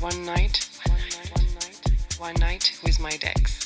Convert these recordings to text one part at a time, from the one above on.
One night, one night, one night, one night with my Dex.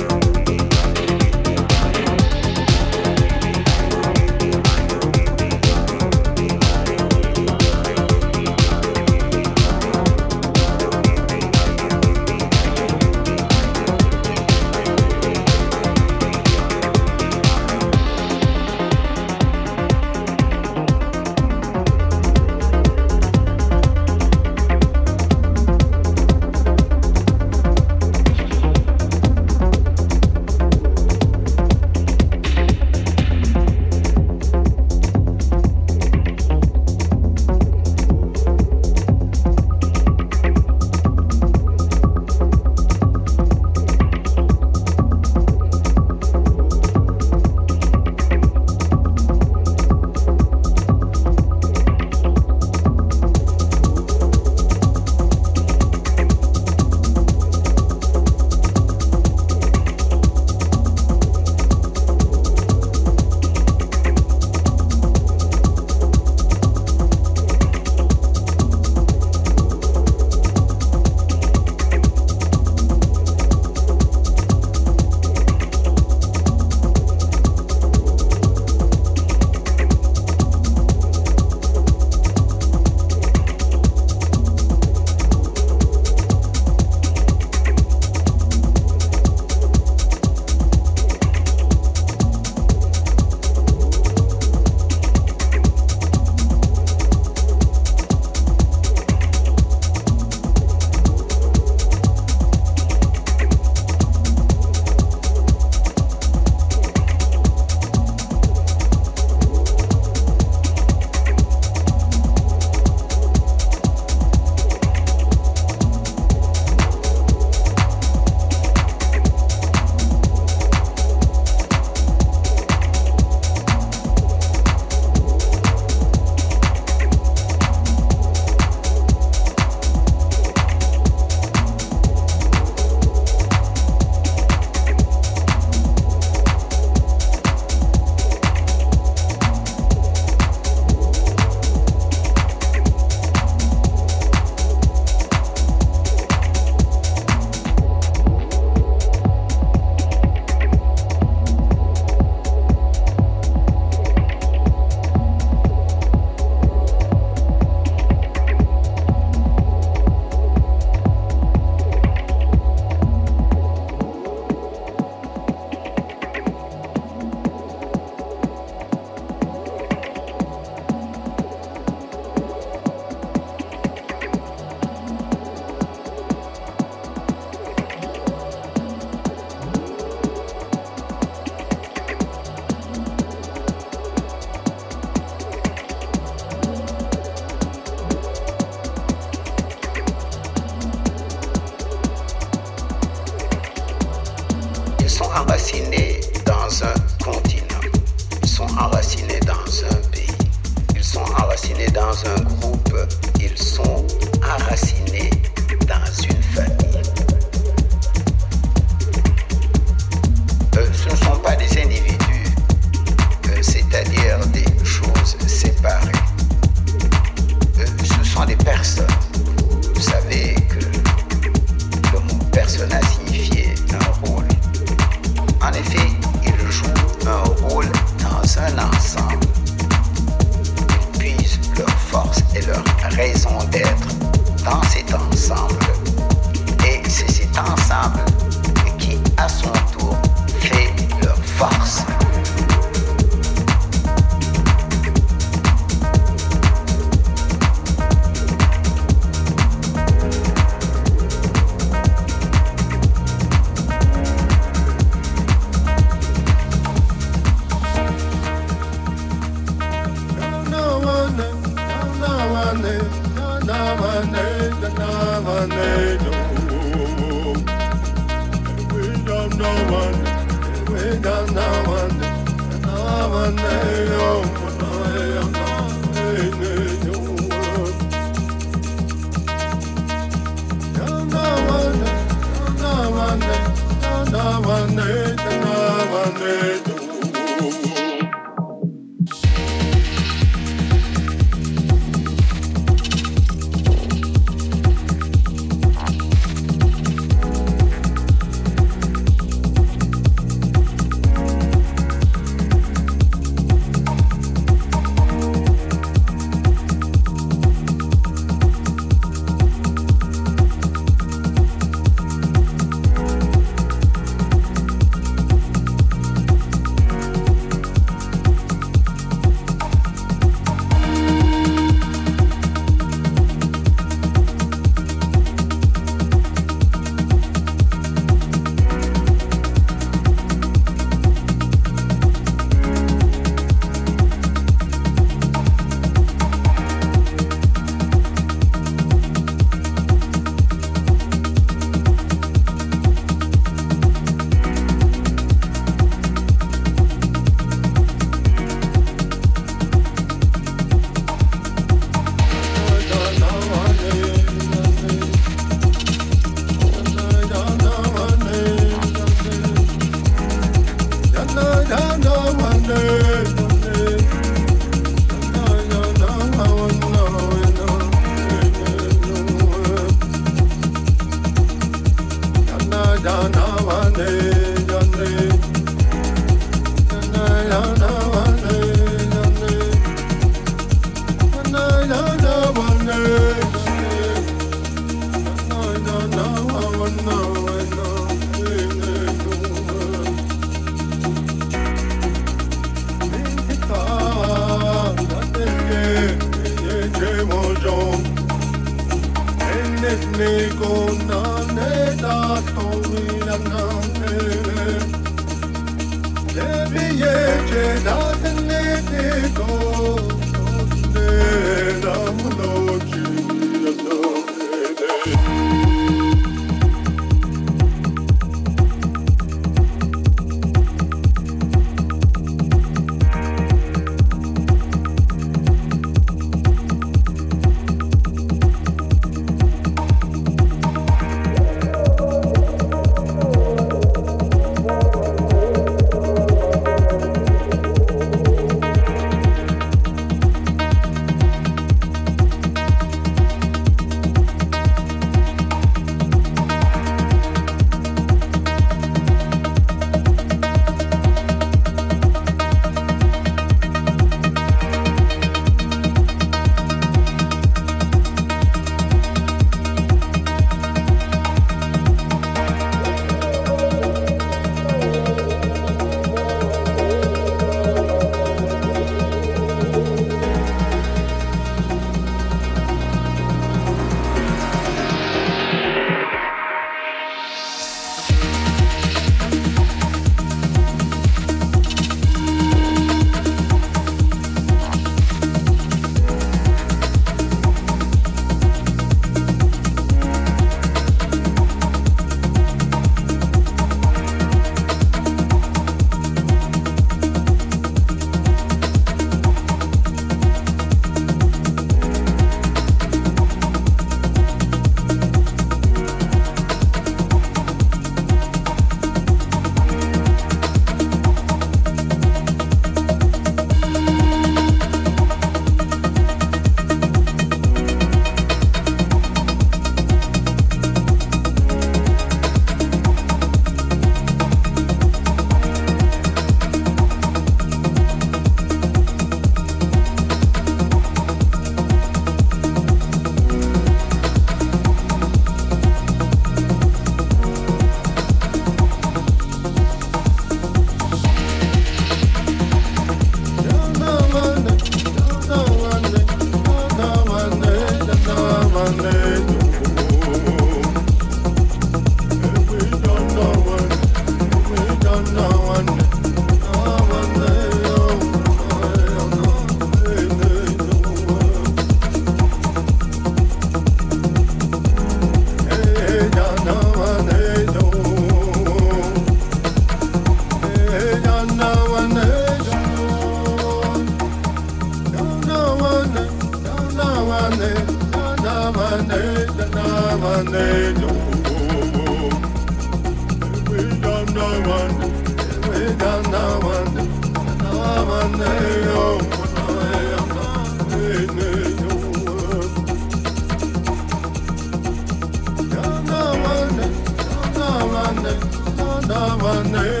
Savannah.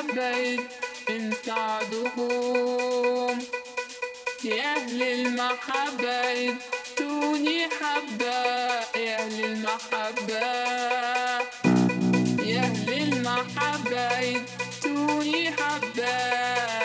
لبيك إن سعدهم يا أهل المحبة توني حبة. يا أهل المحبة يا أهل المحبة توني حبة.